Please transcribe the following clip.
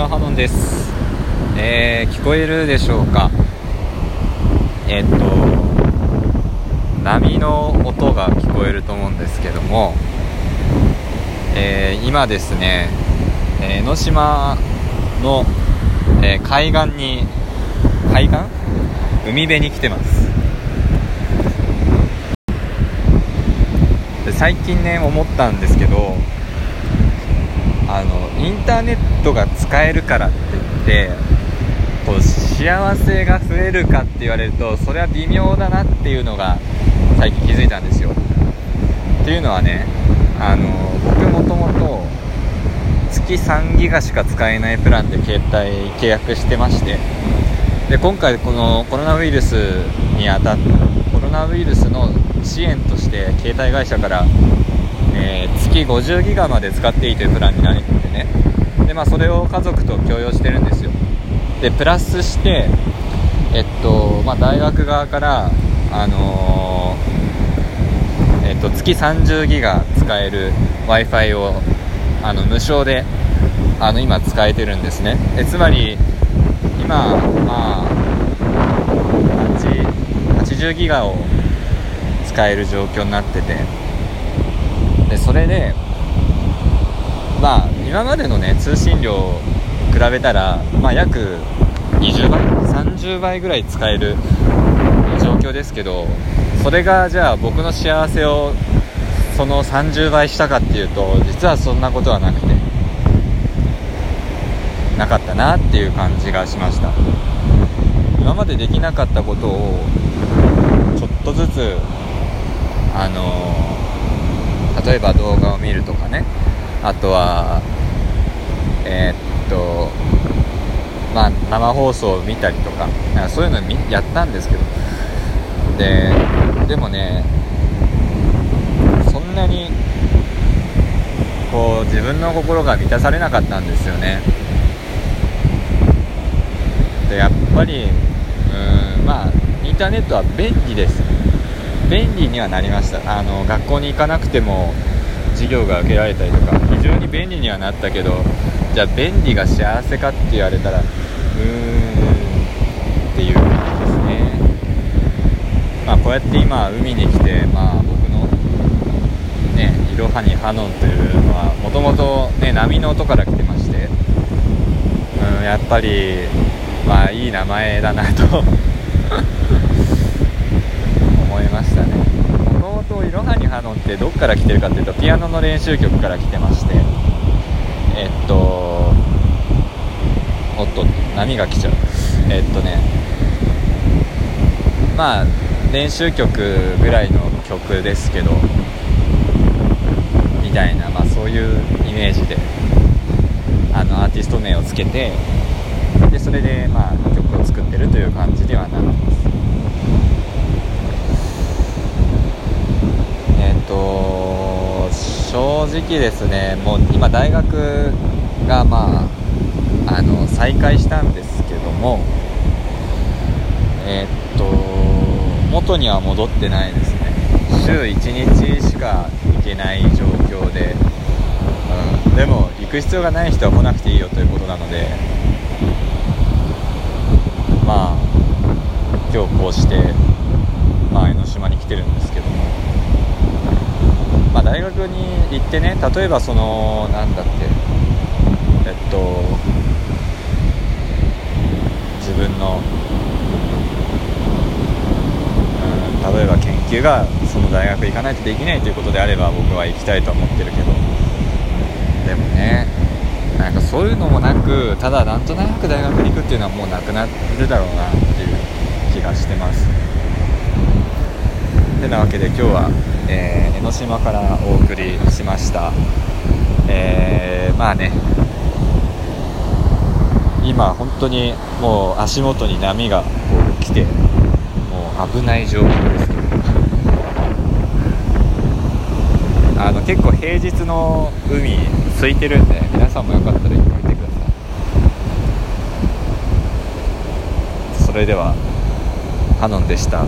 はハノンです、えー、聞こえるでしょうか？えー、っと波の音が聞こえると思うんですけども、えー、今ですね、え江ノ島の、え海岸に海岸？海辺に来てます。最近ね思ったんですけどあのインターネットが使えるからって言ってこう幸せが増えるかって言われるとそれは微妙だなっていうのが最近気づいたんですよ。っていうのはねあの僕もともと月3ギガしか使えないプランで携帯契約してましてで今回このコロナウイルスにあたってコロナウイルスの支援として携帯会社からえー、月50ギガまで使っていいというプランになってね。で、まあ、それを家族と共用してるんですよ。でプラスしてえっと、まあ、大学側からあのー、えっと、月30ギガ使える w i f i をあの無償であの今使えてるんですね。えつまり今まあ80ギガを使える状況になってて。でそれでまあ今までのね通信量比べたら、まあ、約20倍30倍ぐらい使える状況ですけどそれがじゃあ僕の幸せをその30倍したかっていうと実はそんなことはなくてなかったなっていう感じがしました。今までできなかったことをちょっとずつあの例えば動画を見るとかね。あとはえー、っとまあ生放送を見たりとか。かそういうのやったんですけど。ででもねそんなにこう自分の心が満たされなかったんですよね。でやっぱりうんまあインターネットは便利です。便利にはなりました。あの学校に行かなくても授業が受けられたりとか非常に便利にはなったけどじゃあ便利が幸せかって言われたらうーんっていう感じですね。まあこうやって今海に来てまあ僕のねいろはにハノンというのはもともとね波の音から来てましてうんやっぱりまあいい名前だなとましたね。もともといろはにハノンってどっから来てるかっていうとピアノの練習曲から来てましてえっとおっと波が来ちゃう。えっとねまあ練習曲ぐらいの曲ですけどみたいな、まあ、そういうイメージであのアーティスト名をつけてでそれで、まあ、曲を作ってるという感じではなってますと正直ですねもう今大学がまああの再開したんですけどもえー、っと元には戻ってないですね。週1日しか行けない状況で、うん、でも行く必要がない人は来なくていいよということなのでまあ今日こうして、まあ、江ノ島に来てるんですけども。あ、大学に行ってね例えばそのなんだっけえっと自分の、うん、例えば研究がその大学行かないとできないということであれば僕は行きたいと思ってるけどでもねなんかそういうのもなくただなんとなく大学に行くっていうのはもうなくなるだろうなっていう気がしてます。てなわけで今日はえー、江ノ島からお送りしました、えー、まあね。今本当にもう足元に波がこう来てもう危ない状況ですけど。あの結構平日の海空いてるんで皆さんもよかったら行ってみてください。それではハノンでした。